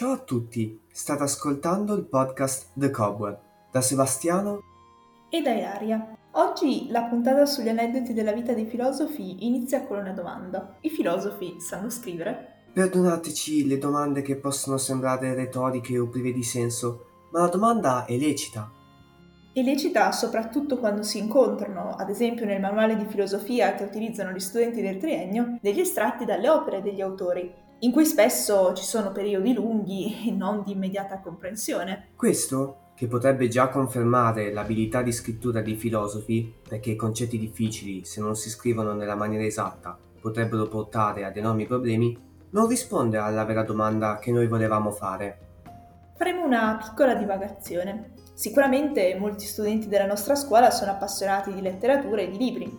Ciao a tutti, state ascoltando il podcast The Cobweb da Sebastiano e da Ilaria. Oggi la puntata sugli aneddoti della vita dei filosofi inizia con una domanda. I filosofi sanno scrivere? Perdonateci le domande che possono sembrare retoriche o prive di senso, ma la domanda è lecita. È lecita soprattutto quando si incontrano, ad esempio nel manuale di filosofia che utilizzano gli studenti del triennio, degli estratti dalle opere degli autori, in cui spesso ci sono periodi lunghi e non di immediata comprensione. Questo, che potrebbe già confermare l'abilità di scrittura dei filosofi, perché i concetti difficili, se non si scrivono nella maniera esatta, potrebbero portare ad enormi problemi, non risponde alla vera domanda che noi volevamo fare. Faremo una piccola divagazione. Sicuramente molti studenti della nostra scuola sono appassionati di letteratura e di libri,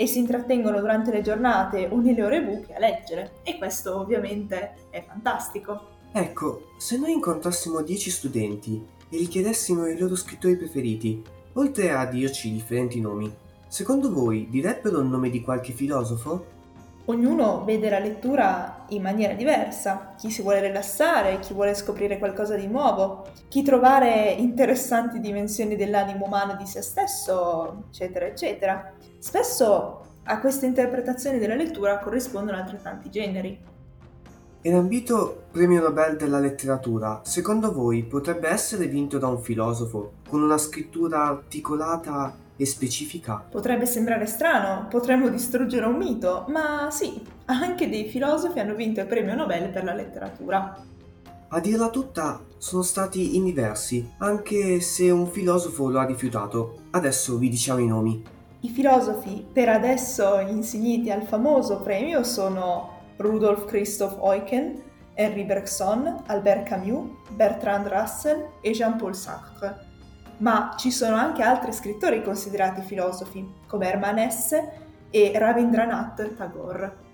e si intrattengono durante le giornate o nelle ore buche a leggere e questo ovviamente è fantastico. Ecco, se noi incontrassimo 10 studenti e gli chiedessimo i loro scrittori preferiti, oltre a dirci differenti nomi, secondo voi direbbero il nome di qualche filosofo? Ognuno vede la lettura in maniera diversa, chi si vuole rilassare, chi vuole scoprire qualcosa di nuovo, chi trovare interessanti dimensioni dell'animo umano di se stesso, eccetera, eccetera. Spesso a queste interpretazioni della lettura corrispondono altrettanti generi. E l'ambito premio Nobel della letteratura, secondo voi potrebbe essere vinto da un filosofo con una scrittura articolata e specifica. Potrebbe sembrare strano, potremmo distruggere un mito, ma sì, anche dei filosofi hanno vinto il premio Nobel per la letteratura. A dirla tutta, sono stati in diversi, anche se un filosofo lo ha rifiutato. Adesso vi diciamo i nomi. I filosofi per adesso insigniti al famoso premio sono Rudolf Christoph Eucken, Henri Bergson, Albert Camus, Bertrand Russell e Jean-Paul Sartre ma ci sono anche altri scrittori considerati filosofi, come Hermann Hesse e Rabindranath Tagore.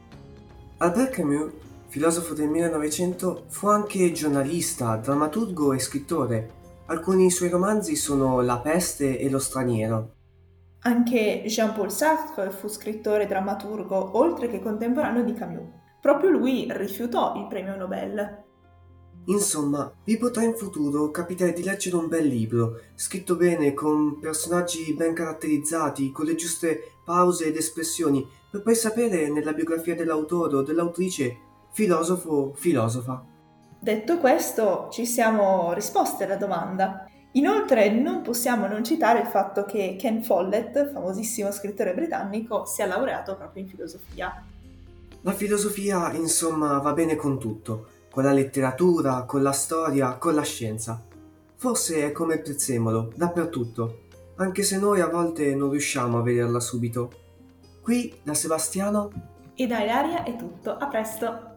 Albert Camus, filosofo del 1900, fu anche giornalista, drammaturgo e scrittore. Alcuni suoi romanzi sono La peste e Lo straniero. Anche Jean-Paul Sartre fu scrittore e drammaturgo, oltre che contemporaneo di Camus. Proprio lui rifiutò il premio Nobel Insomma, vi potrà in futuro capitare di leggere un bel libro, scritto bene, con personaggi ben caratterizzati, con le giuste pause ed espressioni, per poi sapere nella biografia dell'autore o dell'autrice filosofo filosofa. Detto questo, ci siamo risposti alla domanda. Inoltre non possiamo non citare il fatto che Ken Follett, famosissimo scrittore britannico, sia laureato proprio in filosofia. La filosofia, insomma, va bene con tutto con la letteratura, con la storia, con la scienza. Forse è come il prezzemolo, dappertutto, anche se noi a volte non riusciamo a vederla subito. Qui da Sebastiano e da Ilaria è tutto, a presto!